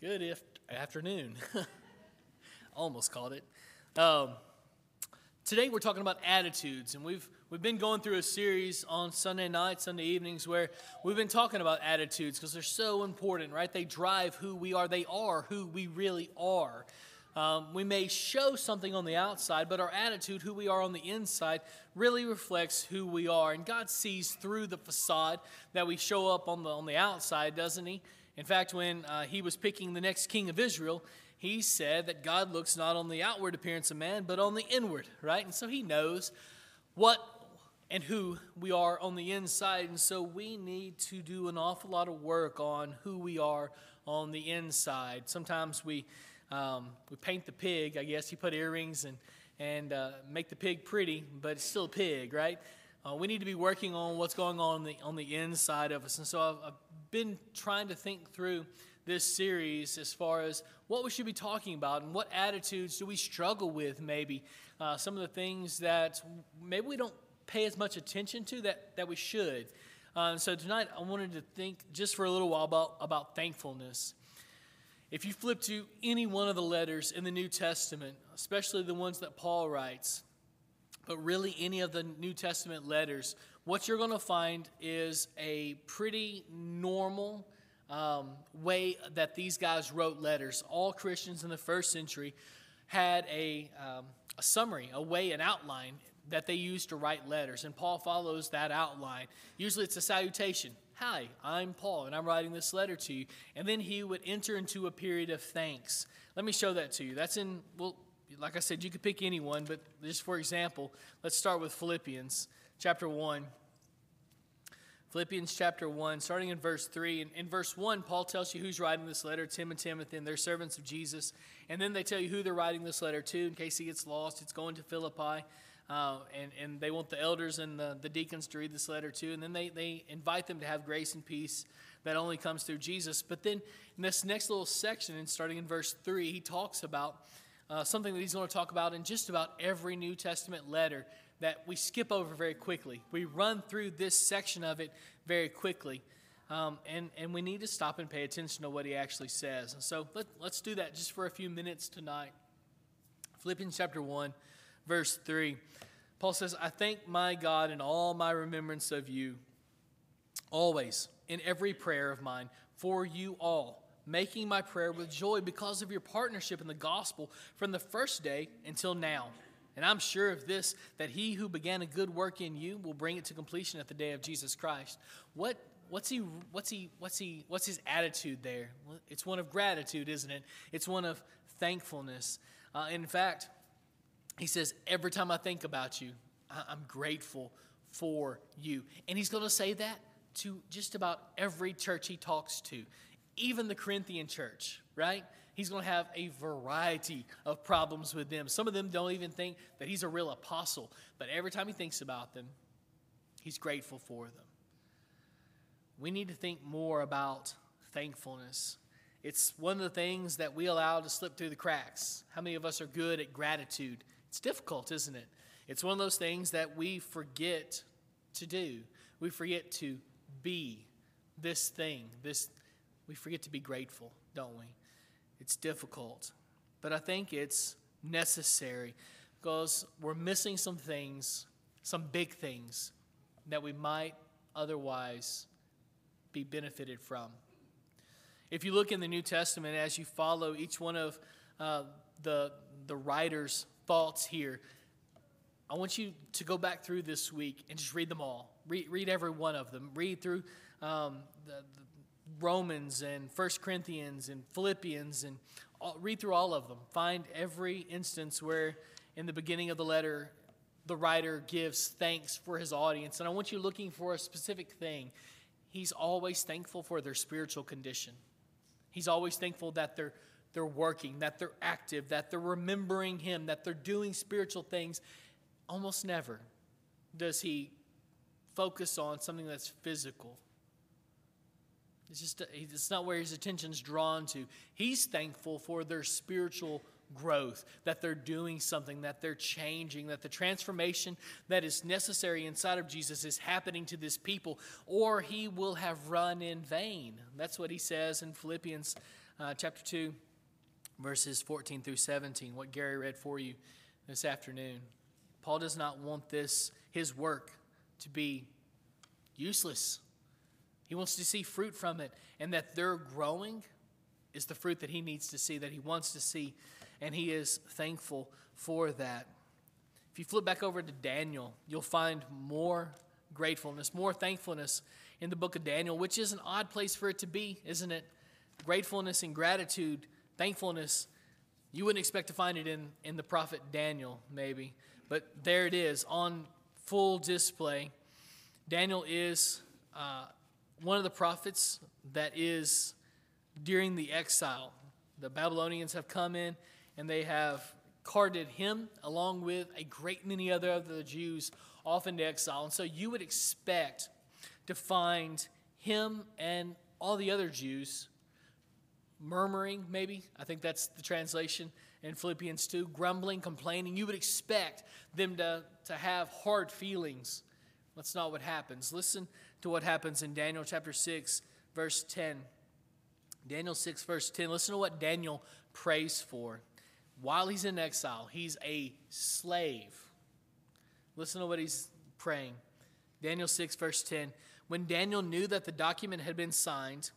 Good if, afternoon. Almost called it. Um, today we're talking about attitudes, and we've we've been going through a series on Sunday nights, Sunday evenings, where we've been talking about attitudes because they're so important, right? They drive who we are. They are who we really are. Um, we may show something on the outside, but our attitude, who we are on the inside, really reflects who we are. And God sees through the facade that we show up on the on the outside, doesn't He? In fact, when uh, he was picking the next king of Israel, he said that God looks not on the outward appearance of man, but on the inward, right? And so he knows what and who we are on the inside. And so we need to do an awful lot of work on who we are on the inside. Sometimes we, um, we paint the pig, I guess. You put earrings and, and uh, make the pig pretty, but it's still a pig, right? Uh, we need to be working on what's going on the, on the inside of us. And so I've, I've been trying to think through this series as far as what we should be talking about and what attitudes do we struggle with, maybe. Uh, some of the things that maybe we don't pay as much attention to that, that we should. Uh, so tonight I wanted to think just for a little while about, about thankfulness. If you flip to any one of the letters in the New Testament, especially the ones that Paul writes, but really any of the New Testament letters, what you're going to find is a pretty normal um, way that these guys wrote letters. All Christians in the first century had a, um, a summary, a way, an outline that they used to write letters. And Paul follows that outline. Usually it's a salutation. Hi, I'm Paul, and I'm writing this letter to you. And then he would enter into a period of thanks. Let me show that to you. That's in, well, like I said, you could pick anyone, but just for example, let's start with Philippians chapter 1. Philippians chapter 1, starting in verse 3. In, in verse 1, Paul tells you who's writing this letter Tim and Timothy, and they're servants of Jesus. And then they tell you who they're writing this letter to in case he gets lost. It's going to Philippi. Uh, and, and they want the elders and the, the deacons to read this letter too. And then they, they invite them to have grace and peace that only comes through Jesus. But then in this next little section, and starting in verse 3, he talks about uh, something that he's going to talk about in just about every New Testament letter that we skip over very quickly. We run through this section of it very quickly. Um, and, and we need to stop and pay attention to what he actually says. And so let, let's do that just for a few minutes tonight. Philippians chapter 1, verse 3. Paul says, I thank my God in all my remembrance of you, always, in every prayer of mine, for you all making my prayer with joy because of your partnership in the gospel from the first day until now. And I'm sure of this, that he who began a good work in you will bring it to completion at the day of Jesus Christ. What, what's, he, what's, he, what's, he, what's his attitude there? It's one of gratitude, isn't it? It's one of thankfulness. Uh, in fact, he says, Every time I think about you, I'm grateful for you. And he's going to say that to just about every church he talks to even the Corinthian church, right? He's going to have a variety of problems with them. Some of them don't even think that he's a real apostle, but every time he thinks about them, he's grateful for them. We need to think more about thankfulness. It's one of the things that we allow to slip through the cracks. How many of us are good at gratitude? It's difficult, isn't it? It's one of those things that we forget to do. We forget to be this thing, this we forget to be grateful, don't we? It's difficult. But I think it's necessary because we're missing some things, some big things that we might otherwise be benefited from. If you look in the New Testament, as you follow each one of uh, the, the writer's thoughts here, I want you to go back through this week and just read them all. Read, read every one of them. Read through um, the, Romans and First Corinthians and Philippians and all, read through all of them. Find every instance where in the beginning of the letter the writer gives thanks for his audience. And I want you looking for a specific thing. He's always thankful for their spiritual condition. He's always thankful that they're they're working, that they're active, that they're remembering him, that they're doing spiritual things. Almost never does he focus on something that's physical it's just it's not where his attention's drawn to. He's thankful for their spiritual growth, that they're doing something, that they're changing, that the transformation that is necessary inside of Jesus is happening to this people, or he will have run in vain. That's what he says in Philippians uh, chapter 2, verses 14 through 17, what Gary read for you this afternoon. Paul does not want this, his work, to be useless. He wants to see fruit from it, and that they're growing is the fruit that he needs to see, that he wants to see, and he is thankful for that. If you flip back over to Daniel, you'll find more gratefulness, more thankfulness in the book of Daniel, which is an odd place for it to be, isn't it? Gratefulness and gratitude, thankfulness. You wouldn't expect to find it in, in the prophet Daniel, maybe, but there it is on full display. Daniel is uh, one of the prophets that is during the exile. The Babylonians have come in and they have carted him along with a great many other of the Jews off into exile. And so you would expect to find him and all the other Jews murmuring, maybe. I think that's the translation in Philippians 2, grumbling, complaining. You would expect them to, to have hard feelings. That's not what happens. Listen to what happens in Daniel chapter 6, verse 10. Daniel 6, verse 10. Listen to what Daniel prays for. While he's in exile, he's a slave. Listen to what he's praying. Daniel 6, verse 10. When Daniel knew that the document had been signed,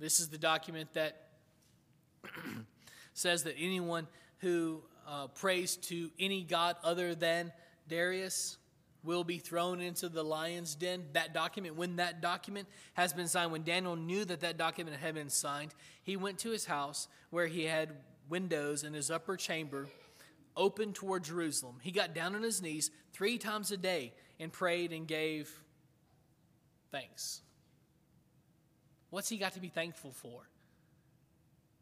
this is the document that says that anyone who uh, prays to any god other than Darius will be thrown into the lion's den. That document, when that document has been signed, when Daniel knew that that document had been signed, he went to his house where he had windows in his upper chamber open toward Jerusalem. He got down on his knees three times a day and prayed and gave thanks. What's he got to be thankful for?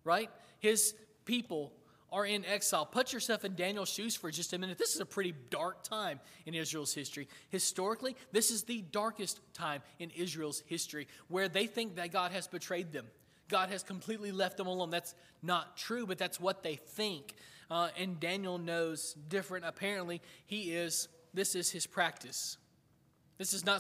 Right? His people are in exile. Put yourself in Daniel's shoes for just a minute. This is a pretty dark time in Israel's history. Historically, this is the darkest time in Israel's history where they think that God has betrayed them. God has completely left them alone. That's not true, but that's what they think. Uh, and Daniel knows different. Apparently, he is, this is his practice. This is not